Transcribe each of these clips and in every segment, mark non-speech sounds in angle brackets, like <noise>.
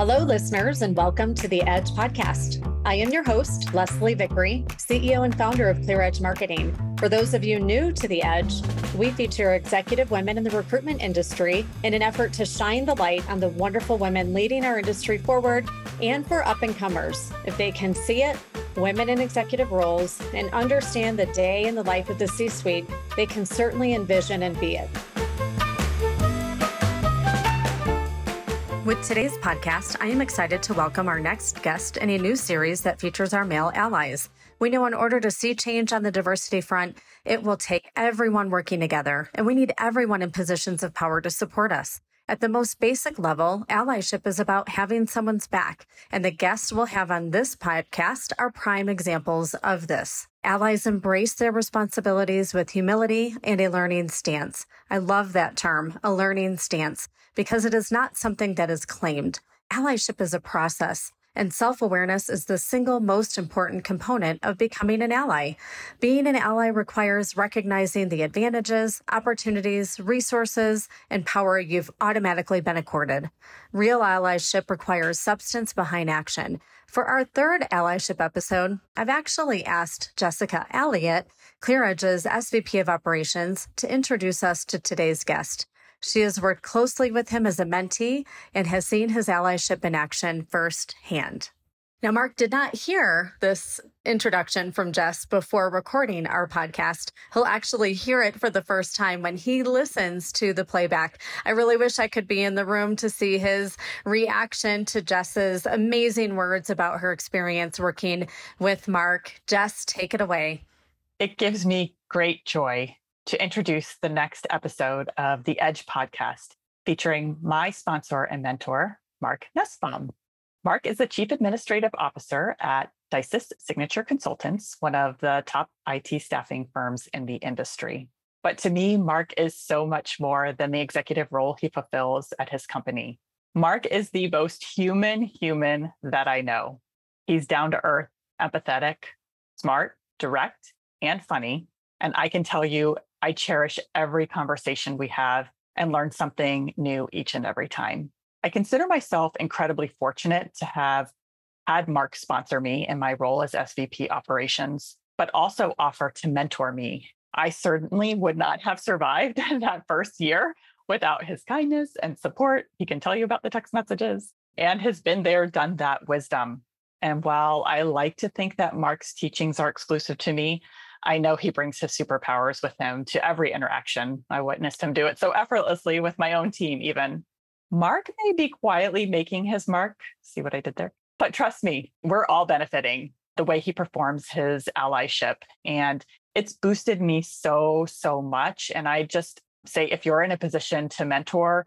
Hello, listeners, and welcome to the Edge Podcast. I am your host, Leslie Vickrey, CEO and founder of ClearEdge Marketing. For those of you new to the Edge, we feature executive women in the recruitment industry in an effort to shine the light on the wonderful women leading our industry forward and for up and comers. If they can see it, women in executive roles, and understand the day in the life of the C suite, they can certainly envision and be it. With today's podcast, I am excited to welcome our next guest in a new series that features our male allies. We know in order to see change on the diversity front, it will take everyone working together, and we need everyone in positions of power to support us. At the most basic level, allyship is about having someone's back, and the guests we'll have on this podcast are prime examples of this. Allies embrace their responsibilities with humility and a learning stance. I love that term, a learning stance, because it is not something that is claimed. Allyship is a process. And self awareness is the single most important component of becoming an ally. Being an ally requires recognizing the advantages, opportunities, resources, and power you've automatically been accorded. Real allyship requires substance behind action. For our third allyship episode, I've actually asked Jessica Elliott, ClearEdge's SVP of Operations, to introduce us to today's guest. She has worked closely with him as a mentee and has seen his allyship in action firsthand. Now, Mark did not hear this introduction from Jess before recording our podcast. He'll actually hear it for the first time when he listens to the playback. I really wish I could be in the room to see his reaction to Jess's amazing words about her experience working with Mark. Jess, take it away. It gives me great joy to introduce the next episode of the Edge podcast featuring my sponsor and mentor, Mark Nussbaum. Mark is the Chief Administrative Officer at DISYS Signature Consultants, one of the top IT staffing firms in the industry. But to me, Mark is so much more than the executive role he fulfills at his company. Mark is the most human human that I know. He's down to earth, empathetic, smart, direct, and funny. And I can tell you, I cherish every conversation we have and learn something new each and every time. I consider myself incredibly fortunate to have had Mark sponsor me in my role as SVP operations, but also offer to mentor me. I certainly would not have survived <laughs> that first year without his kindness and support. He can tell you about the text messages and has been there, done that wisdom. And while I like to think that Mark's teachings are exclusive to me, I know he brings his superpowers with him to every interaction. I witnessed him do it so effortlessly with my own team, even. Mark may be quietly making his mark. See what I did there? But trust me, we're all benefiting the way he performs his allyship. And it's boosted me so, so much. And I just say if you're in a position to mentor,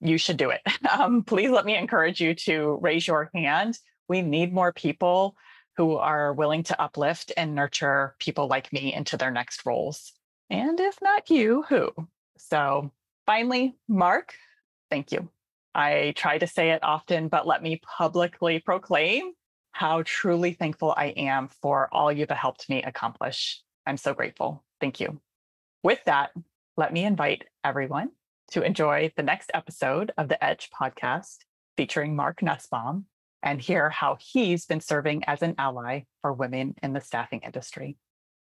you should do it. <laughs> Um, please let me encourage you to raise your hand. We need more people who are willing to uplift and nurture people like me into their next roles. And if not you, who? So finally, Mark, thank you. I try to say it often, but let me publicly proclaim how truly thankful I am for all you've helped me accomplish. I'm so grateful. Thank you. With that, let me invite everyone to enjoy the next episode of the Edge podcast featuring Mark Nussbaum and hear how he's been serving as an ally for women in the staffing industry.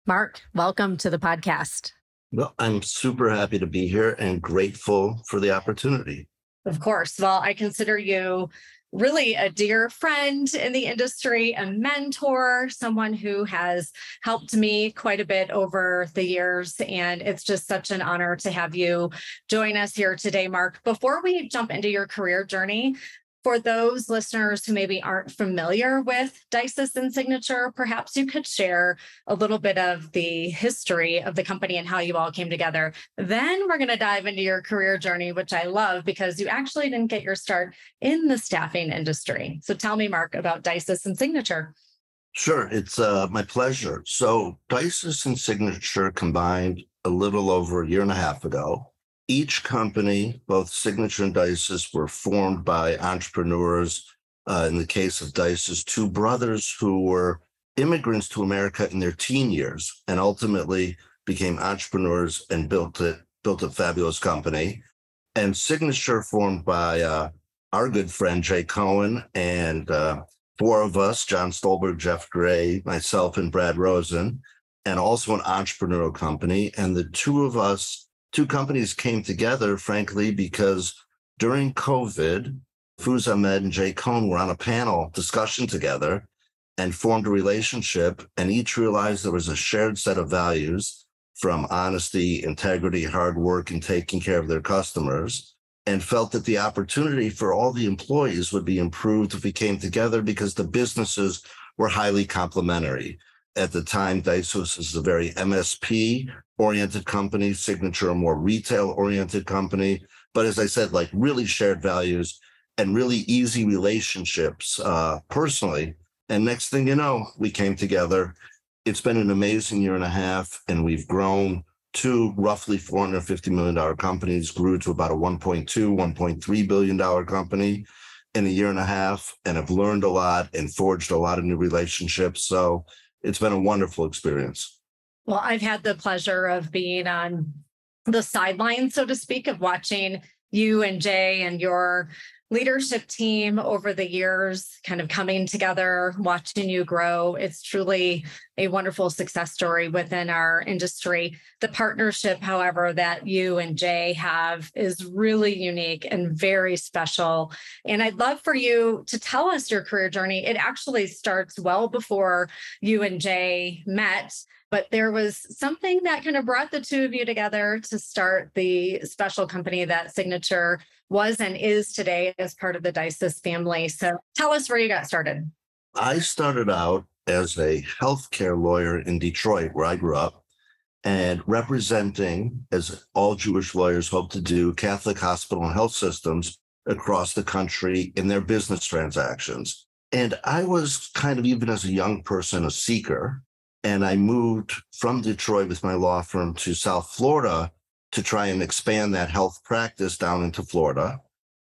Mark, welcome to the podcast. Well, I'm super happy to be here and grateful for the opportunity. Of course. Well, I consider you really a dear friend in the industry, a mentor, someone who has helped me quite a bit over the years. And it's just such an honor to have you join us here today, Mark. Before we jump into your career journey, for those listeners who maybe aren't familiar with DISYS and Signature, perhaps you could share a little bit of the history of the company and how you all came together. Then we're going to dive into your career journey, which I love because you actually didn't get your start in the staffing industry. So tell me, Mark, about DISYS and Signature. Sure, it's uh, my pleasure. So DISYS and Signature combined a little over a year and a half ago each company, both Signature and DISYS, were formed by entrepreneurs. Uh, in the case of DISYS, two brothers who were immigrants to America in their teen years and ultimately became entrepreneurs and built it, built a fabulous company. And Signature, formed by uh, our good friend Jay Cohen and uh, four of us, John Stolberg, Jeff Gray, myself, and Brad Rosen, and also an entrepreneurial company. And the two of us, two companies came together, frankly, because during COVID, Fuz Ahmed and Jay Cohen were on a panel discussion together and formed a relationship, and each realized there was a shared set of values from honesty, integrity, hard work, and taking care of their customers and felt that the opportunity for all the employees would be improved if we came together because the businesses were highly complementary. At the time, DISYS is a very MSP oriented company, Signature a more retail oriented company. But as I said, like really shared values and really easy relationships uh, personally. And next thing you know, we came together. It's been an amazing year and a half, and we've grown two roughly $450 million companies grew to about a 1.2, $1.3 billion company in a year and a half and have learned a lot and forged a lot of new relationships. So it's been a wonderful experience. Well, I've had the pleasure of being on the sidelines, so to speak, of watching you and Jay and your leadership team over the years, kind of coming together, watching you grow. It's truly a wonderful success story within our industry. The partnership, however, that you and Jay have is really unique and very special. And I'd love for you to tell us your career journey. It actually starts well before you and Jay met but there was something that kind of brought the two of you together to start the special company that Signature was and is today as part of the DISYS family. So tell us where you got started. I started out as a healthcare lawyer in Detroit, where I grew up, and representing, as all Jewish lawyers hope to do, Catholic hospital and health systems across the country in their business transactions. And I was kind of, even as a young person, a seeker. And I moved from Detroit with my law firm to South Florida to try and expand that health practice down into Florida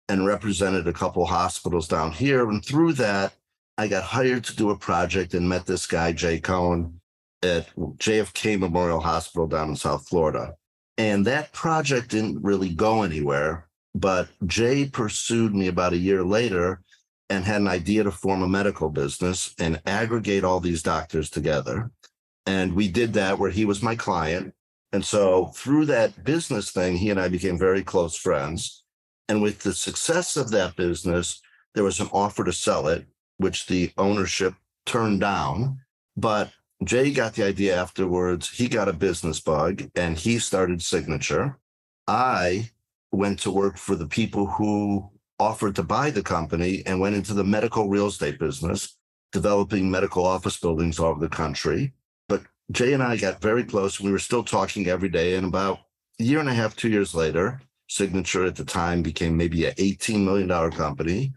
and represented a couple hospitals down here. And through that, I got hired to do a project and met this guy, Jay Cohen, at JFK Memorial Hospital down in South Florida. And that project didn't really go anywhere. But Jay pursued me about a year later and had an idea to form a medical business and aggregate all these doctors together. And we did that where he was my client and so through that business thing, he and I became very close friends. And with the success of that business, there was an offer to sell it, which the ownership turned down. But Jay got the idea afterwards. He got a business bug and he started Signature. I went to work for the people who offered to buy the company and went into the medical real estate business, developing medical office buildings all over the country. Jay and I got very close. We were still talking every day. And about a year and a half, two years later, Signature at the time became maybe an $18 million company.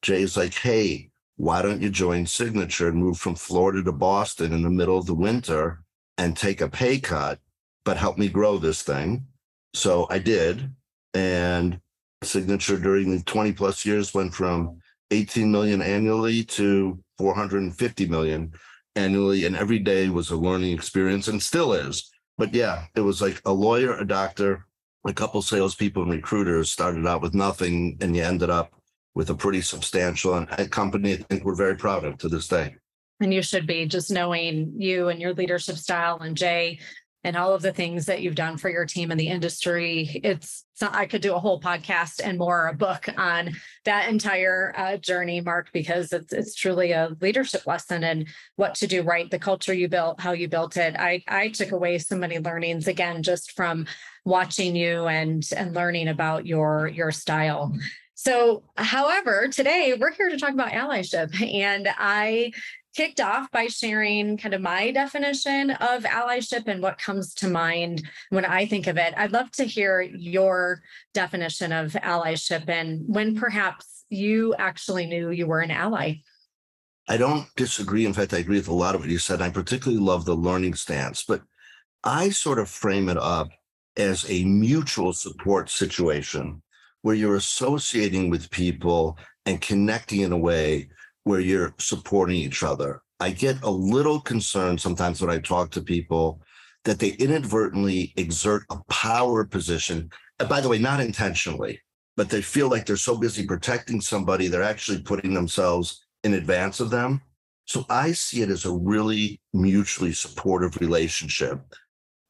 Jay's like, hey, why don't you join Signature and move from Florida to Boston in the middle of the winter and take a pay cut, but help me grow this thing? So I did. And Signature during the 20 plus years went from 18 million annually to 450 million annually, and every day was a learning experience and still is. But yeah, it was like a lawyer, a doctor, a couple salespeople and recruiters started out with nothing, and you ended up with a pretty substantial company I think we're very proud of to this day. And you should be just knowing you and your leadership style and Jay and all of the things that you've done for your team in the industry. It's, I could do a whole podcast and more a book on that entire uh, journey, Mark, because it's it's truly a leadership lesson and what to do right, the culture you built, how you built it. I I took away so many learnings again just from watching you and and learning about your your style. So, however, today we're here to talk about allyship. And I kicked off by sharing kind of my definition of allyship and what comes to mind when I think of it. I'd love to hear your definition of allyship and when perhaps you actually knew you were an ally. I don't disagree. In fact, I agree with a lot of what you said. I particularly love the learning stance, but I sort of frame it up as a mutual support situation where you're associating with people and connecting in a way where you're supporting each other. I get a little concerned sometimes when I talk to people that they inadvertently exert a power position. And by the way, not intentionally. but they feel like they're so busy protecting somebody, they're actually putting themselves in advance of them. So I see it as a really mutually supportive relationship.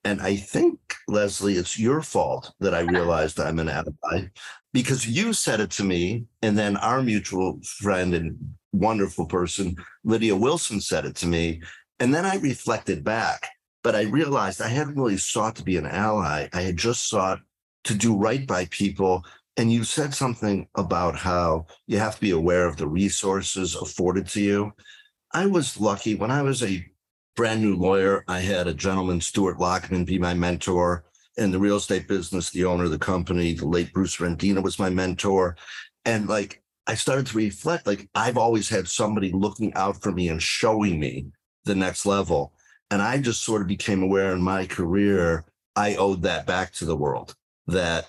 And I think, Leslie, it's your fault that I realized I'm an ally because you said it to me. And then our mutual friend and wonderful person, Lydia Wilson, said it to me. And then I reflected back, but I realized I hadn't really sought to be an ally. I had just sought to do right by people. And you said something about how you have to be aware of the resources afforded to you. I was lucky when I was a brand new lawyer. I had a gentleman, Stuart Lockman, be my mentor in the real estate business, the owner of the company, the late Bruce Rendina was my mentor. And like, I started to reflect, like, I've always had somebody looking out for me and showing me the next level. And I just sort of became aware in my career, I owed that back to the world that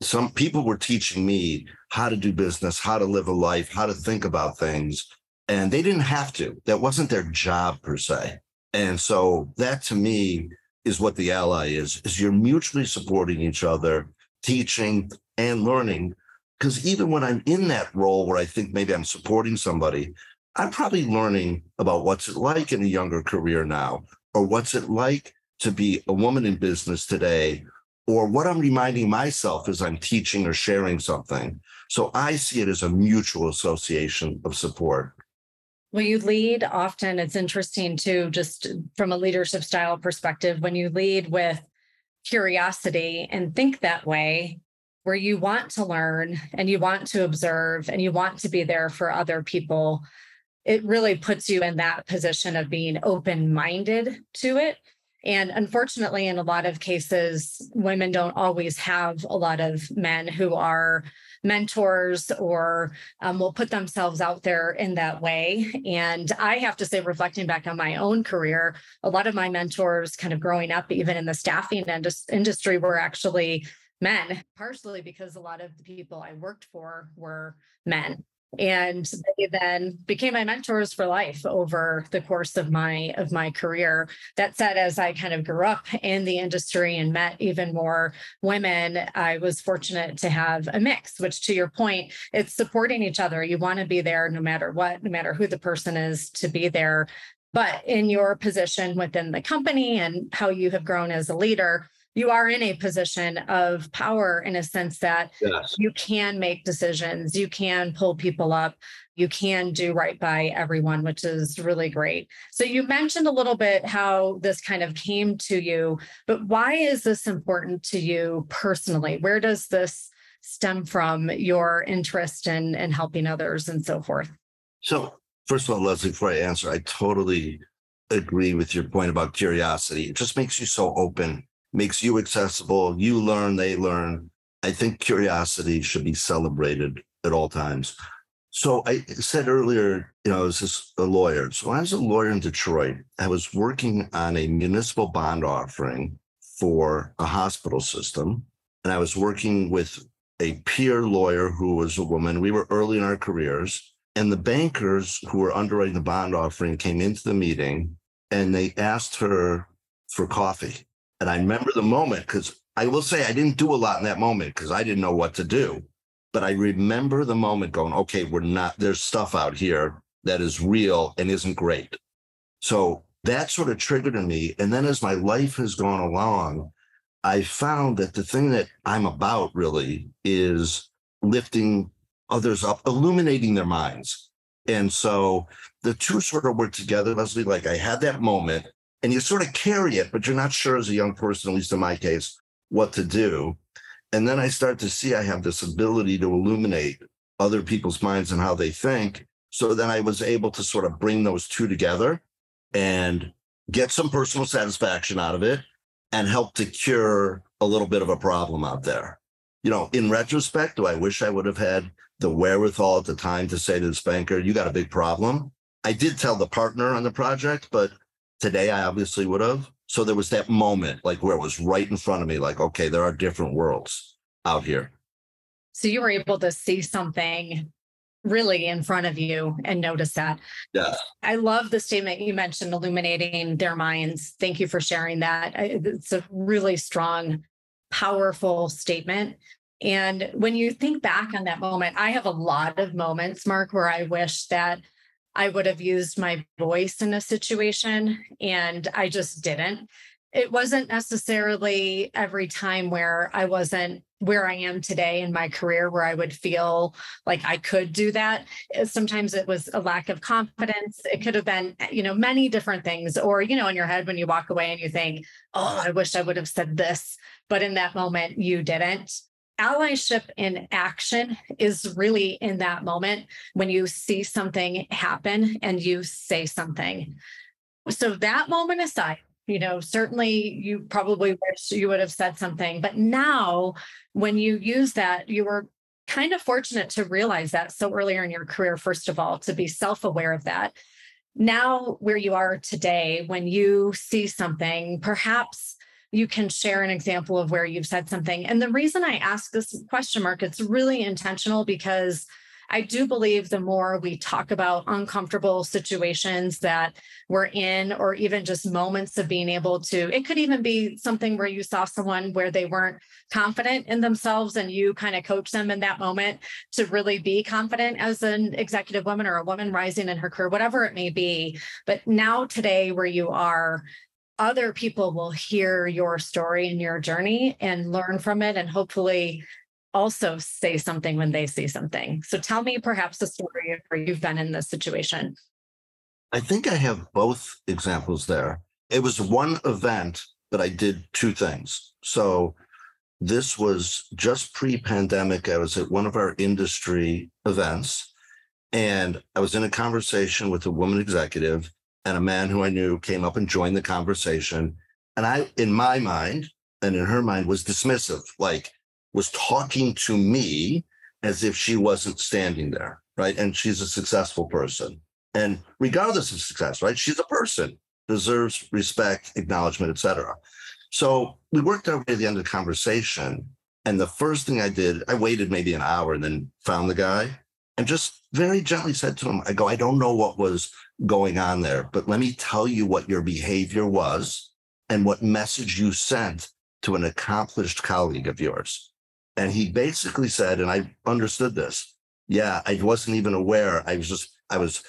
some people were teaching me how to do business, how to live a life, how to think about things. And they didn't have to. That wasn't their job per se. And so that to me is what the ally is, is you're mutually supporting each other, teaching and learning. Because even when I'm in that role where I think maybe I'm supporting somebody, I'm probably learning about what's it like in a younger career now, or what's it like to be a woman in business today, or what I'm reminding myself as I'm teaching or sharing something. So I see it as a mutual association of support. When you lead, often it's interesting too, just from a leadership style perspective, when you lead with curiosity and think that way, where you want to learn and you want to observe and you want to be there for other people, it really puts you in that position of being open minded to it and unfortunately, in a lot of cases, women don't always have a lot of men who are mentors or um, will put themselves out there in that way. And I have to say, reflecting back on my own career, a lot of my mentors, kind of growing up, even in the staffing industry, were actually men, partially because a lot of the people I worked for were men. And they then became my mentors for life over the course of my of my career. That said as i kind of grew up in the industry and met even more women i was fortunate to have a mix which to your point it's supporting each other. You want to be there no matter what no matter who the person is to be there. But in your position within the company and how you have grown as a leader you are in a position of power in a sense that yes. you can make decisions, you can pull people up, you can do right by everyone, which is really great. So, you mentioned a little bit how this kind of came to you, but why is this important to you personally? Where does this stem from your interest in, in helping others and so forth? So, first of all, Leslie, before I answer, I totally agree with your point about curiosity. It just makes you so open makes you accessible. You learn, they learn. I think curiosity should be celebrated at all times. So I said earlier, you know, I was a lawyer. So I was a lawyer in Detroit. I was working on a municipal bond offering for a hospital system. And I was working with a peer lawyer who was a woman. We were early in our careers. And the bankers who were underwriting the bond offering came into the meeting and they asked her for coffee. And I remember the moment because I will say I didn't do a lot in that moment because I didn't know what to do. But I remember the moment going, okay, we're not, there's stuff out here that is real and isn't great. So that sort of triggered in me. And then as my life has gone along, I found that the thing that I'm about really is lifting others up, illuminating their minds. And so the two sort of work together, Leslie. Like I had that moment and you sort of carry it, but you're not sure as a young person, at least in my case, what to do. And then I start to see I have this ability to illuminate other people's minds and how they think. So then I was able to sort of bring those two together and get some personal satisfaction out of it and help to cure a little bit of a problem out there. You know, in retrospect, do I wish I would have had the wherewithal at the time to say to this banker, you got a big problem? I did tell the partner on the project, but Today, I obviously would have. So there was that moment, like where it was right in front of me, like, okay, there are different worlds out here. So you were able to see something really in front of you and notice that. Yeah. I love the statement you mentioned, illuminating their minds. Thank you for sharing that. It's a really strong, powerful statement. And when you think back on that moment, I have a lot of moments, Mark, where I wish that I would have used my voice in a situation and I just didn't. It wasn't necessarily every time where I wasn't where I am today in my career where I would feel like I could do that. Sometimes it was a lack of confidence. It could have been, eh, you know, many different things. Or, you know, in your head when you walk away and you think, oh, I wish I would have said this. But in that moment, you didn't allyship in action is really in that moment when you see something happen and you say something. So, that moment aside, you know, certainly you probably wish you would have said something, but now when you use that, you were kind of fortunate to realize that so earlier in your career, first of all, to be self aware of that. Now, where you are today, when you see something, perhaps you can share an example of where you've said something. And the reason I ask this question mark, it's really intentional because I do believe the more we talk about uncomfortable situations that we're in, or even just moments of being able to, it could even be something where you saw someone where they weren't confident in themselves and you kind of coach them in that moment to really be confident as an executive woman or a woman rising in her career, whatever it may be. But now, today, where you are, other people will hear your story and your journey and learn from it and hopefully also say something when they see something. So tell me perhaps a story where you've been in this situation. I think I have both examples there. It was one event, but I did two things. So this was just pre pandemic. I was at one of our industry events and I was in a conversation with a woman executive and a man who I knew came up and joined the conversation. And I, in my mind and in her mind, was dismissive, like was talking to me as if she wasn't standing there, right? And she's a successful person. And regardless of success, right? She's a person, deserves respect, acknowledgement, etc. So we worked our way to the end of the conversation. And the first thing I did, I waited maybe an hour and then found the guy and just very gently said to him, I go, I don't know what was going on there, but let me tell you what your behavior was and what message you sent to an accomplished colleague of yours. And he basically said, and I understood this. Yeah, I wasn't even aware. I was just, I was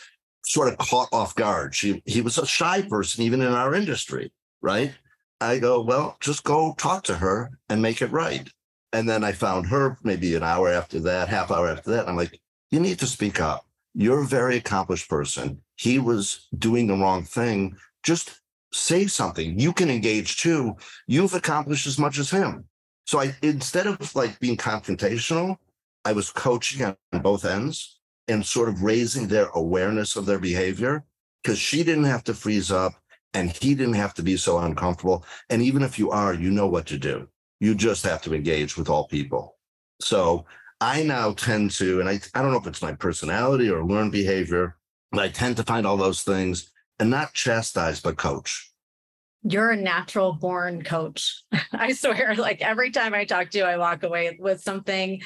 sort of caught off guard. She, he was a shy person, even in our industry, right? I go, well, just go talk to her and make it right. And then I found her maybe an hour after that, half hour after that. I'm like, you need to speak up. You're a very accomplished person. He was doing the wrong thing. Just say something. You can engage too. You've accomplished as much as him. So I instead of like being confrontational, I was coaching on both ends and sort of raising their awareness of their behavior because she didn't have to freeze up and he didn't have to be so uncomfortable. And even if you are, you know what to do. You just have to engage with all people. So I now tend to, and I, I don't know if it's my personality or learned behavior, but I tend to find all those things and not chastise, but coach you're a natural born coach. <laughs> I swear, like every time I talk to you, I walk away with something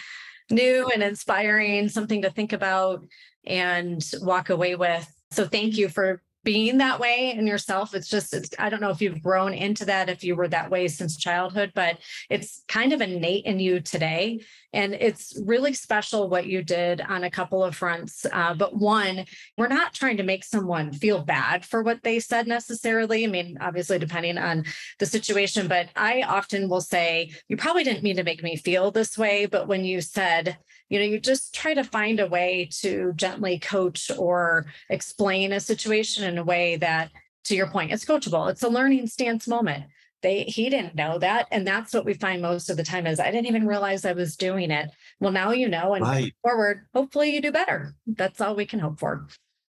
new and inspiring, something to think about and walk away with. So thank you for being that way in yourself. It's just, it's, I don't know if you've grown into that, if you were that way since childhood, but it's kind of innate in you today. And it's really special what you did on a couple of fronts. Uh, but one, we're not trying to make someone feel bad for what they said necessarily. I mean, obviously, depending on the situation, but I often will say, you probably didn't mean to make me feel this way. But when you said, you know you just try to find a way to gently coach or explain a situation in a way that to your point it's coachable. It's a learning stance moment. They he didn't know that and that's what we find most of the time is i didn't even realize i was doing it. Well now you know and right. forward hopefully you do better. That's all we can hope for.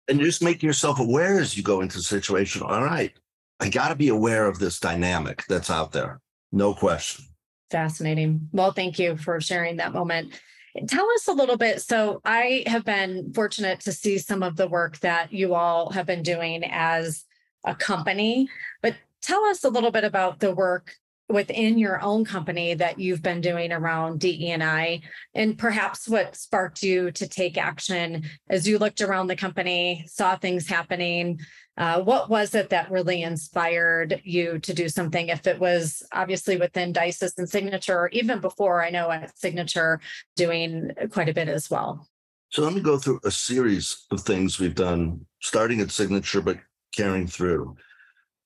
And just make yourself aware as you go into the situation. All right i got to be aware of this dynamic that's out there. No question. Fascinating. Well thank you for sharing that moment Tell us a little bit. So, I have been fortunate to see some of the work that you all have been doing as a company, but tell us a little bit about the work within your own company that you've been doing around DE&I and perhaps what sparked you to take action as you looked around the company, saw things happening. Uh, what was it that really inspired you to do something? If it was obviously within DISYS and Signature, or even before, I know at Signature doing quite a bit as well. So let me go through a series of things we've done, starting at Signature, but carrying through.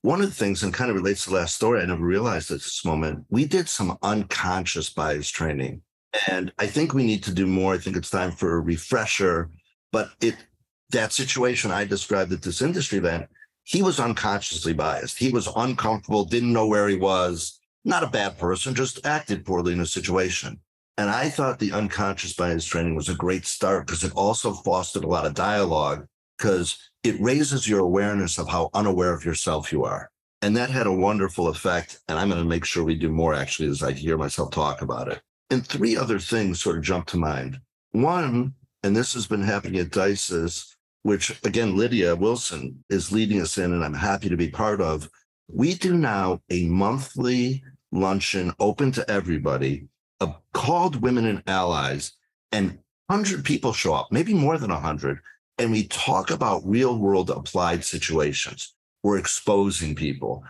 One of the things, and kind of relates to the last story, I never realized at this moment, we did some unconscious bias training. And I think we need to do more. I think it's time for a refresher. But it that situation I described at this industry event, he was unconsciously biased. He was uncomfortable, didn't know where he was, not a bad person, just acted poorly in a situation. And I thought the unconscious bias training was a great start because it also fostered a lot of dialogue because it raises your awareness of how unaware of yourself you are. And that had a wonderful effect. And I'm going to make sure we do more actually as I hear myself talk about it. And three other things sort of jump to mind. One, and this has been happening at DISYS, which again, Lydia Wilson is leading us in, and I'm happy to be part of. We do now a monthly luncheon open to everybody uh, called Women and Allies, and 100 people show up, maybe more than 100 and we talk about real world applied situations. We're exposing people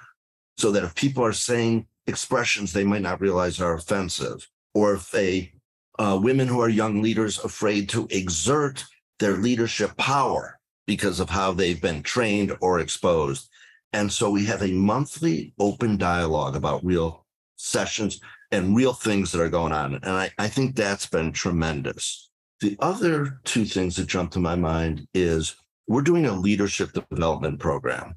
so that if people are saying expressions they might not realize are offensive, or if they, uh, women who are young leaders afraid to exert their leadership power because of how they've been trained or exposed. And so we have a monthly open dialogue about real sessions and real things that are going on. And I, I think that's been tremendous. The other two things that jump to my mind is we're doing a leadership development program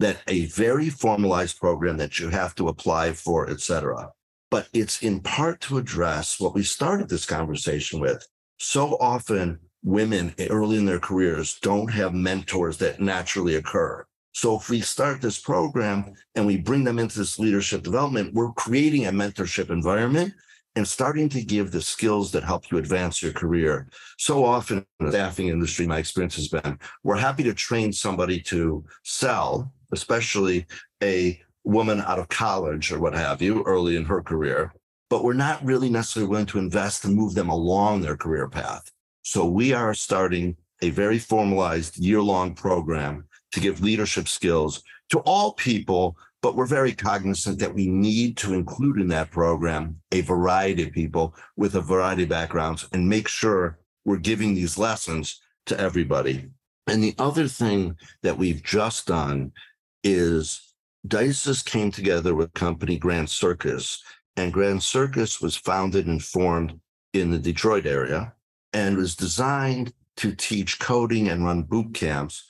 that a very formalized program that you have to apply for, et cetera. But it's in part to address what we started this conversation with. So often women early in their careers don't have mentors that naturally occur. So if we start this program and we bring them into this leadership development, we're creating a mentorship environment and starting to give the skills that help you advance your career. So often in the staffing industry, my experience has been we're happy to train somebody to sell, especially a woman out of college or what have you, early in her career, but we're not really necessarily willing to invest and move them along their career path. So we are starting a very formalized year long program to give leadership skills to all people but we're very cognizant that we need to include in that program a variety of people with a variety of backgrounds and make sure we're giving these lessons to everybody. And the other thing that we've just done is DISYS came together with company Grand Circus, and Grand Circus was founded and formed in the Detroit area and was designed to teach coding and run boot mm-hmm. camps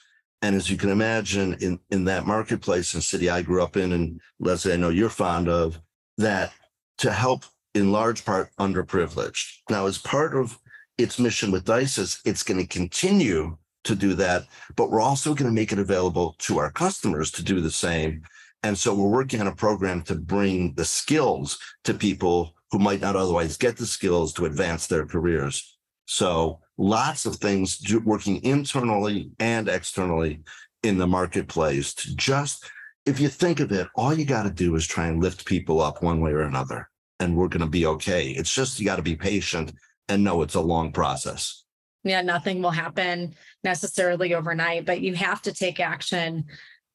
and as you can imagine, in, in that marketplace and city I grew up in, and Leslie, I know you're fond of, that to help in large part underprivileged. Now, as part of its mission with DISYS, it's going to continue to do that, but we're also going to make it available to our customers to do the same. And so we're working on a program to bring the skills to people who might not otherwise get the skills to advance their careers. So lots of things working internally and externally in the marketplace to just if you think of it all you got to do is try and lift people up one way or another and we're going to be okay. It's just you got to be patient and know it's a long process. Yeah nothing will happen necessarily overnight but you have to take action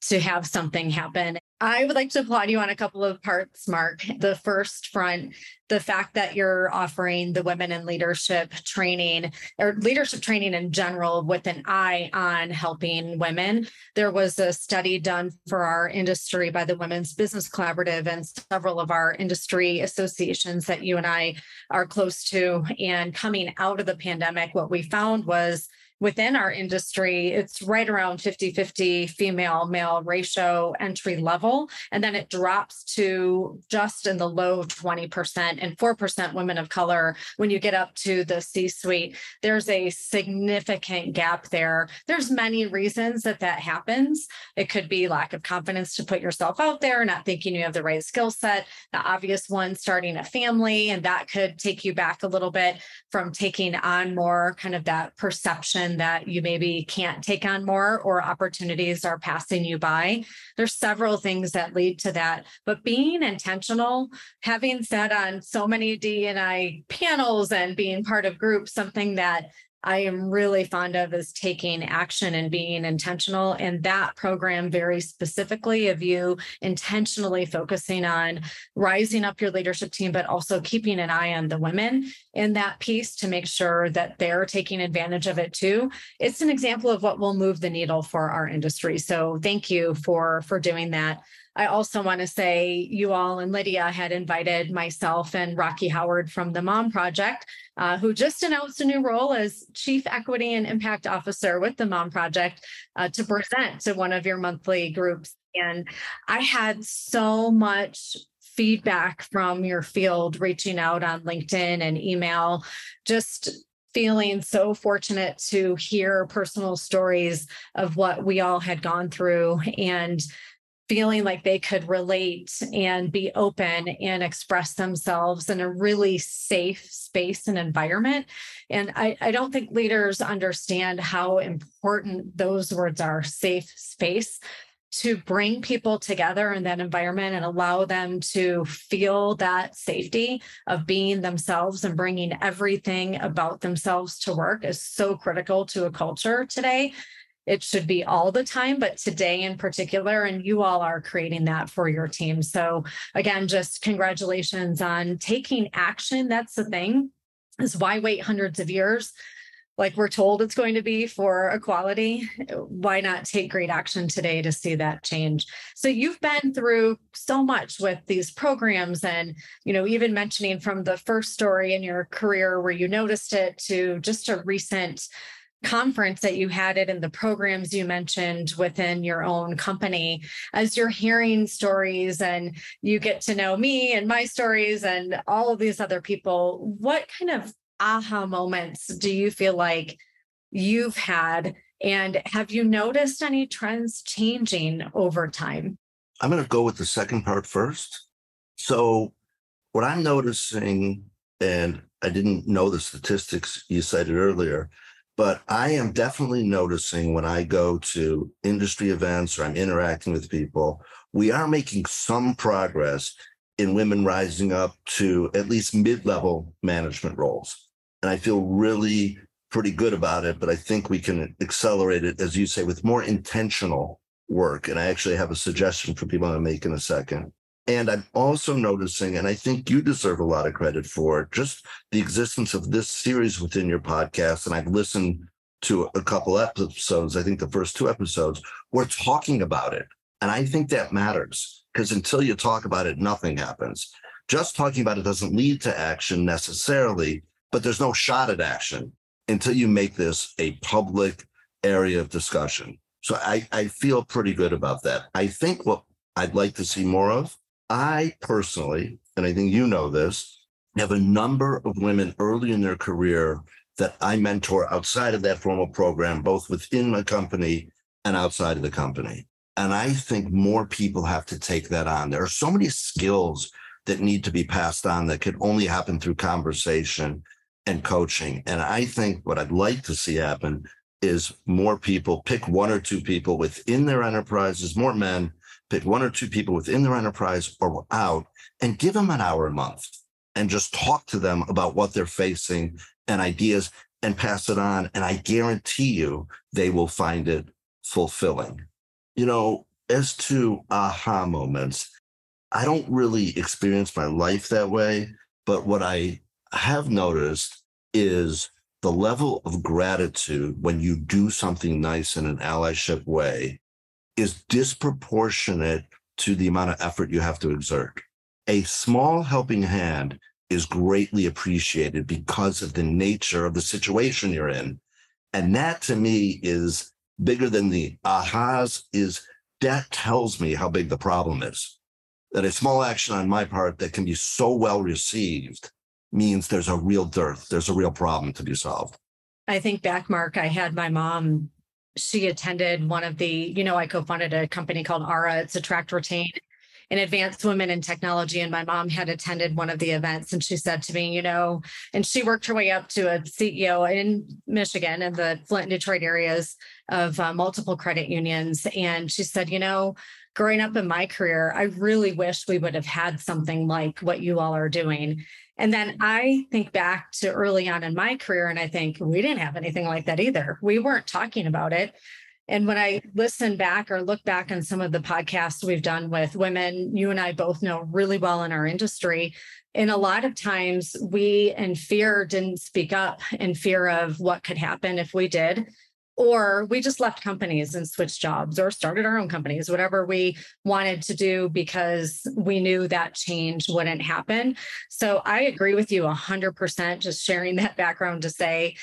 to have something happen I would like to applaud you on a couple of parts, Mark. The first front, the fact that you're offering the women in leadership training or leadership training in general with an eye on helping women. There was a study done for our industry by the Women's Business Collaborative and several of our industry associations that you and I are close to. And coming out of the pandemic, what we found was within our industry, it's right around 50 50 female male ratio entry level. And then it drops to just in the low 20% and 4% women of color when you get up to the C suite. There's a significant gap there. There's many reasons that that happens. It could be lack of confidence to put yourself out there, not thinking you have the right skill set. The obvious one, starting a family, and that could take you back a little bit from taking on more kind of that perception realization that you maybe can't take on more or opportunities are passing you by. There's several things that lead to that, but being intentional, having sat on so many D&I panels and being part of groups, something that I am really fond of is taking action and being intentional. And that program, very specifically, of you intentionally focusing on rising up your leadership team, but also keeping an eye on the women in that piece to make sure that they're taking advantage of it too. It's an example of what will move the needle for our industry. So thank you for for doing that. I also want to say you all and Lydia had invited myself and Rocky Howard from the Mom Project, uh, who just announced a new role as Chief Equity and Impact Officer with the Mom Project uh, to present to one of your monthly groups. And I had so much feedback from your field reaching out on LinkedIn and email, just feeling so fortunate to hear personal stories of what we all had gone through and feeling like they could relate and be open and express themselves in a really safe space and environment. And I, I don't think leaders understand how important those words are safe space to bring people together in that environment and allow them to feel that safety of being themselves and bringing everything about themselves to work is so critical to a culture today it should be all the time, but today in particular, and you all are creating that for your team. So, again, just congratulations on taking action. That's the thing, is why wait hundreds of years? Like we're told it's going to be for equality. Why not take great action today to see that change? So, you've been through so much with these programs, and you know, even mentioning from the first story in your career where you noticed it to just a recent conference that you had it and the programs you mentioned within your own company. As you're hearing stories and you get to know me and my stories and all of these other people what kind of aha moments do you feel like you've had? And have you noticed any trends changing over time? I'm going to go with the second part first. So what i'm noticing and i didn't know the statistics you cited earlier but I am definitely noticing when I go to industry events or I'm interacting with people, we are making some progress in women rising up to at least mid level management roles. And I feel really pretty good about it, but I think we can accelerate it, as you say, with more intentional work. And I actually have a suggestion for people to make in a second. And I'm also noticing, and I think you deserve a lot of credit for just the existence of this series within your podcast. And I've listened to a couple episodes, I think the first two episodes, we're talking about it. And I think that matters because until you talk about it, nothing happens. Just talking about it doesn't lead to action necessarily, but there's no shot at action until you make this a public area of discussion. So I, I feel pretty good about that. I think what I'd like to see more of I personally, and I think you know this, have a number of women early in their career that I mentor outside of that formal program, both within my company and outside of the company. And I think more people have to take that on. There are so many skills that need to be passed on that could only happen through conversation and coaching. And I think what I'd like to see happen is more people pick one or two people within their enterprises, more men pick one or two people within their enterprise or out and give them an hour a month and just talk to them about what they're facing and ideas and pass it on. And I guarantee you they will find it fulfilling. You know, as to aha moments, I don't really experience my life that way. But what I have noticed is the level of gratitude when you do something nice in an allyship way is disproportionate to the amount of effort you have to exert. A small helping hand is greatly appreciated because of the nature of the situation you're in. And that to me is bigger than the ahas is that tells me how big the problem is. That a small action on my part that can be so well received means there's a real dearth, there's a real problem to be solved. I think back, Mark, I had my mom she attended one of the, you know, I co-founded a company called ARA. It's Attract Retain. in advanced women in technology. And my mom had attended one of the events and she said to me, you know, and she worked her way up to a CEO in Michigan and the Flint Detroit areas of uh, multiple credit unions. And she said, you know, growing up in my career, I really wish we would have had something like what you all are doing. And then I think back to early on in my career, and I think we didn't have anything like that either. We weren't talking about it. And when I listen back or look back on some of the podcasts we've done with women, you and I both know really well in our industry. And a lot of times we, in fear, didn't speak up in fear of what could happen if we did or we just left companies and switched jobs or started our own companies, whatever we wanted to do because we knew that change wouldn't happen. So I agree with you 100%, just sharing that background to say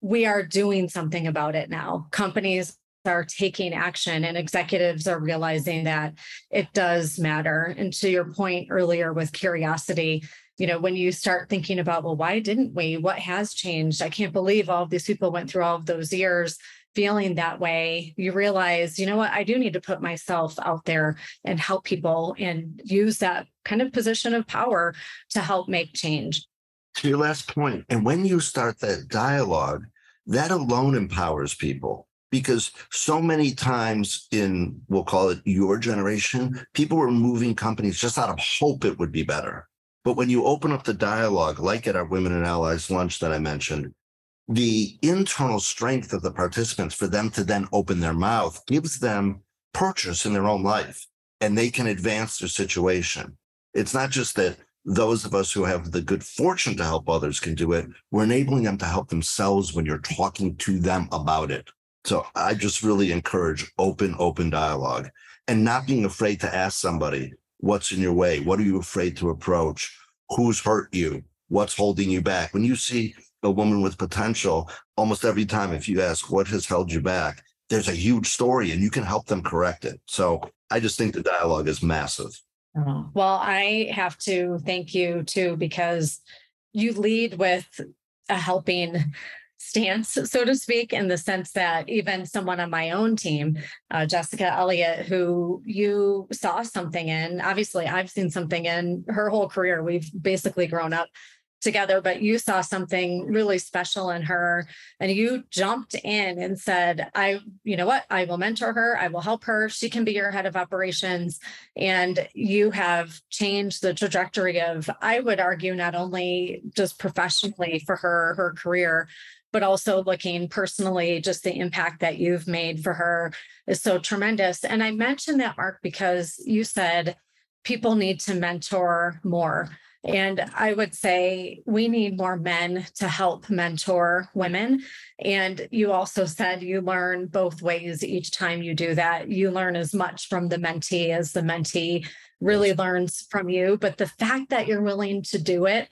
we are doing something about it now. Companies are taking action and executives are realizing that it does matter. And to your point earlier with curiosity, you know, when you start thinking about, well, why didn't we? What has changed? I can't believe all of these people went through all of those years feeling that way, you realize, you know what, I do need to put myself out there and help people and use that kind of position of power to help make change. To your last point, and when you start that dialogue, that alone empowers people because so many times in, we'll call it your generation, people were moving companies just out of hope it would be better. But when you open up the dialogue, like at our Women and Allies lunch that I mentioned, the internal strength of the participants for them to then open their mouth gives them purchase in their own life and they can advance their situation. It's not just that those of us who have the good fortune to help others can do it. We're enabling them to help themselves when you're talking to them about it. So I just really encourage open, open dialogue and not being afraid to ask somebody, what's in your way? What are you afraid to approach? Who's hurt you? What's holding you back? When you see a woman with potential, almost every time, if you ask what has held you back, there's a huge story and you can help them correct it. So I just think the dialogue is massive. Uh-huh. Well, I have to thank you too, because you lead with a helping stance, so to speak, in the sense that even someone on my own team, uh, Jessica Elliott, who you saw something in, obviously I've seen something in her whole career. We've basically grown up together, but you saw something really special in her and you jumped in and said, I, you know what, I will mentor her, I will help her. She can be your head of operations. And you have changed the trajectory of, I would argue, not only just professionally for her, her career, but also looking personally, just the impact that you've made for her is so tremendous. And I mentioned that, Mark, because you said people need to mentor more. And I would say we need more men to help mentor women. And you also said you learn both ways each time you do that. You learn as much from the mentee as the mentee really learns from you. But the fact that you're willing to do it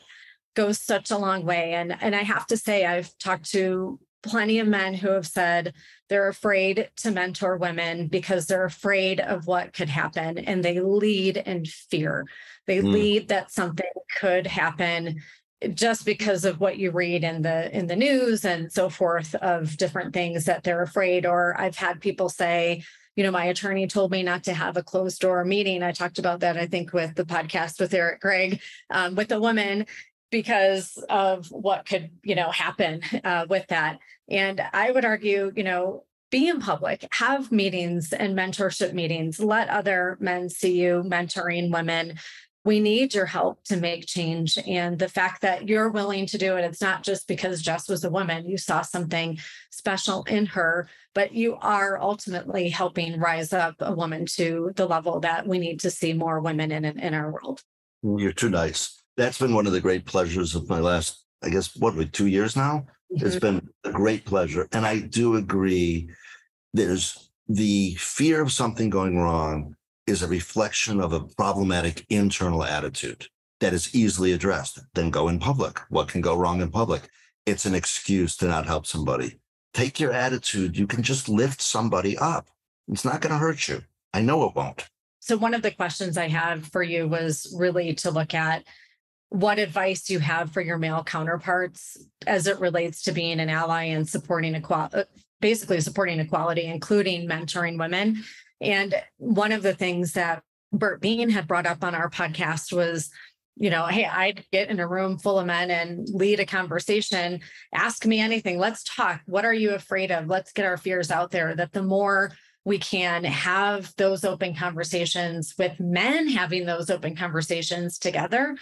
goes such a long way. And, and I have to say, I've talked to plenty of men who have said they're afraid to mentor women because they're afraid of what could happen and they lead in fear. They mm. lead that something could happen just because of what you read in the in the news and so forth of different things that they're afraid or I've had people say you know my attorney told me not to have a closed door meeting I talked about that I think with the podcast with Eric Gregg um, with a woman because of what could you know happen uh, with that. And i would argue you know be in public have meetings and mentorship meetings let other men see you mentoring women. We need your help to make change and the fact that you're willing to do it it's not just because jess was a woman you saw something special in her but you are ultimately helping rise up a woman to the level that we need to see more women in in our world. You're too nice that's been one of the great pleasures of my last, I guess, what, we two years now? Mm-hmm. It's been a great pleasure. And I do agree there's the fear of something going wrong is a reflection of a problematic internal attitude that is easily addressed. Then go in public. What can go wrong in public? It's an excuse to not help somebody. Take your attitude. You can just lift somebody up. It's not going to hurt you. I know it won't. So, one of the questions I had for you was really to look at what advice do you have for your male counterparts as it relates to being an ally and supporting equality, uh, basically supporting equality, including mentoring women. And one of the things that Bert Bean had brought up on our podcast was you know, hey, I'd get in a room full of men and lead a conversation. Ask me anything. Let's talk. What are you afraid of? Let's get our fears out there. That the more we can have those open conversations with men having those open conversations together,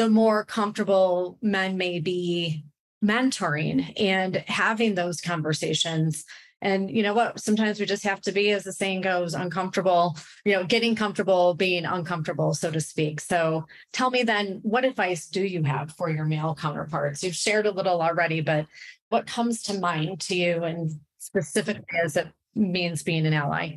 the more comfortable men may be mentoring and having those conversations and you know what? Sometimes we just have to be, as the saying goes, uncomfortable, you know, getting comfortable being uncomfortable, so to speak. So tell me then, what advice do you have for your male counterparts? You've shared a little already, but what comes to mind to you and specifically as it means being an ally?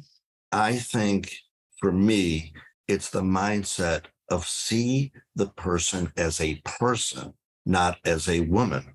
I think for me, it's the mindset of see the person as a person, not as a woman.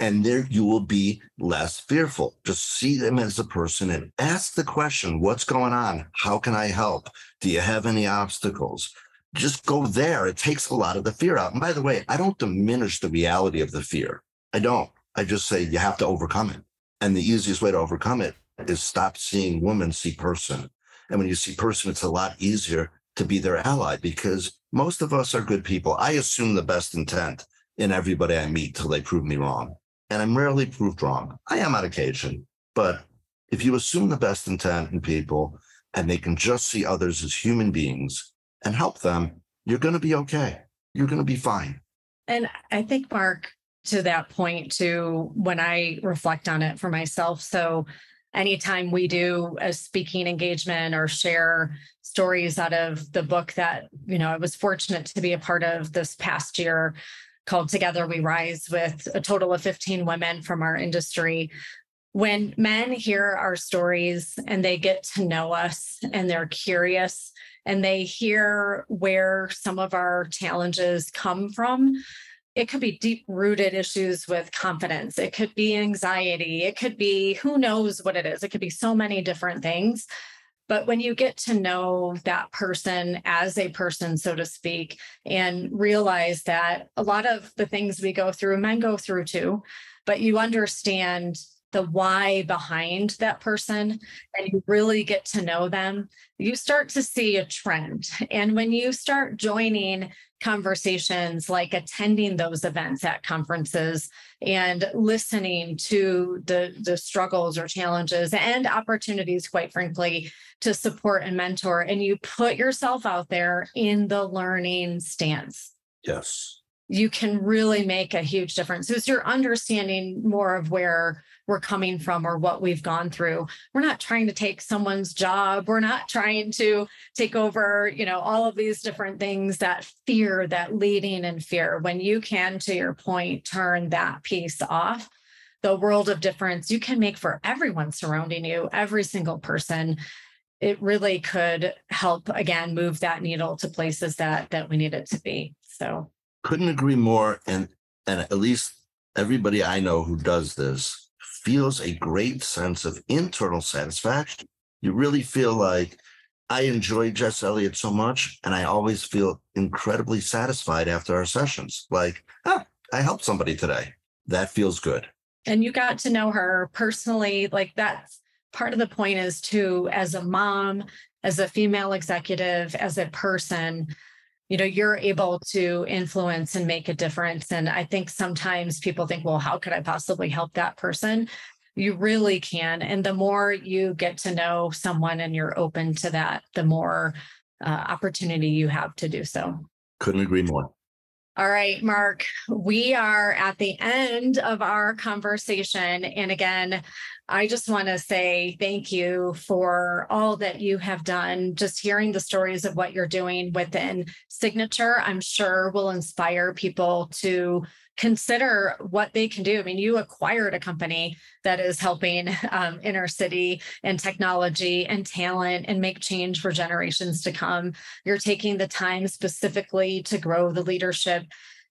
and there you will be less fearful. Just see them as a person and ask the question what's going on? How can I help? Do you have any obstacles? Just go there. It takes a lot of the fear out. And by the way, I don't diminish the reality of the fear. I don't. I just say you have to overcome it. And the easiest way to overcome it is stop seeing woman, see person. And when you see person, it's a lot easier to be their ally because most of us are good people. I assume the best intent in everybody I meet till they prove me wrong. And I'm rarely proved wrong. I am on occasion, but if you assume the best intent in people and they can just see others as human beings and help them, you're going to be okay. You're going to be fine. And I think, Mark, to that point, too, when I reflect on it for myself. So, anytime we do a speaking engagement or share stories out of the book that, you know, I was fortunate to be a part of this past year, called Together We Rise with a total of 15 women from our industry. When men hear our stories and they get to know us and they're curious and they hear where some of our challenges come from, it could be deep rooted issues with confidence. It could be anxiety. It could be who knows what it is. It could be so many different things. But when you get to know that person as a person, so to speak, and realize that a lot of the things we go through, men go through too, but you understand the why behind that person and you really get to know them, you start to see a trend. And when you start joining conversations like attending those events at conferences and listening to the, the struggles or challenges and opportunities, quite frankly, to support and mentor, and you put yourself out there in the learning stance. Yes you can really make a huge difference. As you're understanding more of where we're coming from or what we've gone through. We're not trying to take someone's job. We're not trying to take over, you know, all of these different things that fear, that leading and fear. When you can, to your point, turn that piece off, the world of difference you can make for everyone surrounding you, every single person. It really could help again move that needle to places that that we need it to be. So couldn't agree more. And and at least everybody I know who does this feels a great sense of internal satisfaction. You really feel like I enjoy Jess Elliott so much, and I always feel incredibly satisfied after our sessions. Like, ah, I helped somebody today. That feels good. And you got to know her personally. Like that's part of the point is to, as a mom, as a female executive, as a person, you know you're able to influence and make a difference. And i think sometimes people think well how could i possibly help that person? You really can. And the more you get to know someone and you're open to that the more uh, opportunity you have to do so. Couldn't agree more. All right, Mark, we are at the end of our conversation. And again, I just want to say thank you for all that you have done. Just hearing the stories of what you're doing within Signature, I'm sure will inspire people to consider what they can do. I mean, you acquired a company that is helping um, inner city and technology and talent and make change for generations to come. You're taking the time specifically to grow the leadership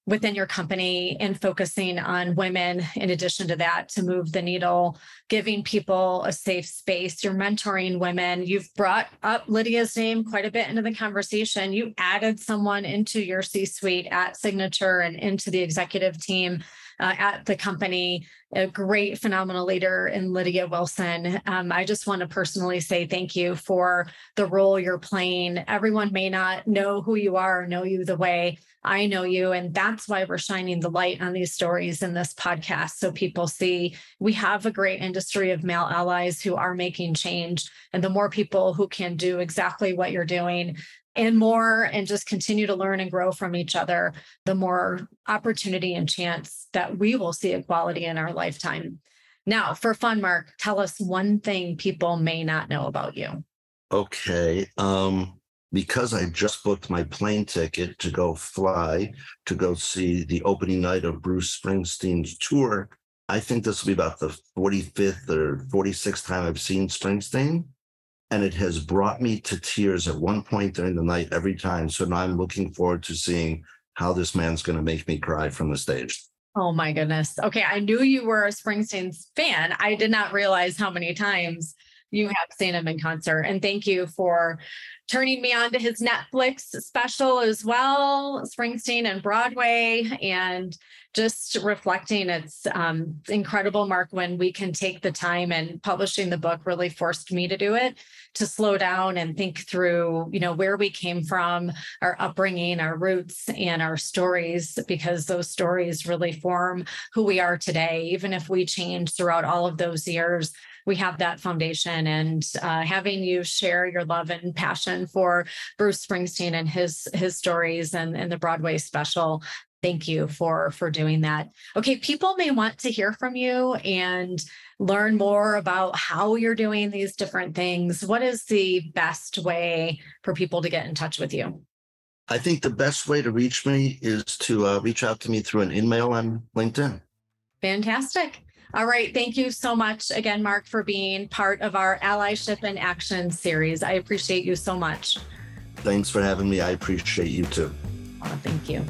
within your company and focusing on women in addition to that to move the needle giving people a safe space. You're mentoring women. You've brought up lydia's name quite a bit into the conversation. You added someone into your c suite at signature and into the executive team uh, at the company, a great, phenomenal leader in Lydia Wilson. Um, I just want to personally say thank you for the role you're playing. Everyone may not know who you are, or know you the way I know you. And that's why we're shining the light on these stories in this podcast. So people see we have a great industry of male allies who are making change. And the more people who can do exactly what you're doing, and more and just continue to learn and grow from each other, the more opportunity and chance that we will see equality in our lifetime. Now, for fun, Mark, tell us one thing people may not know about you. Okay. Um, because I just booked my plane ticket to go fly to go see the opening night of Bruce Springsteen's tour, I think this will be about the 45th or 46th time I've seen Springsteen. And it has brought me to tears at one point during the night every time. So now I'm looking forward to seeing how this man's going to make me cry from the stage. Oh my goodness. Okay. I knew you were a Springsteen fan. I did not realize how many times you have seen him in concert. And thank you for turning me on to his Netflix special as well, Springsteen and Broadway, and just reflecting. It's um, incredible, Mark, when we can take the time and publishing the book really forced me to do it, to slow down and think through, you know, where we came from, our upbringing, our roots, and our stories, because those stories really form who we are today. Even if we change throughout all of those years, we have that foundation and uh, having you share your love and passion for Bruce Springsteen and his his stories and, and the Broadway special. Thank you for for doing that. Okay, people may want to hear from you and learn more about how you're doing these different things. What is the best way for people to get in touch with you? I think the best way to reach me is to uh, reach out to me through an email on LinkedIn. Fantastic. All right. Thank you so much again, Mark, for being part of our Allyship in Action series. I appreciate you so much. Thanks for having me. I appreciate you too. Oh, thank you.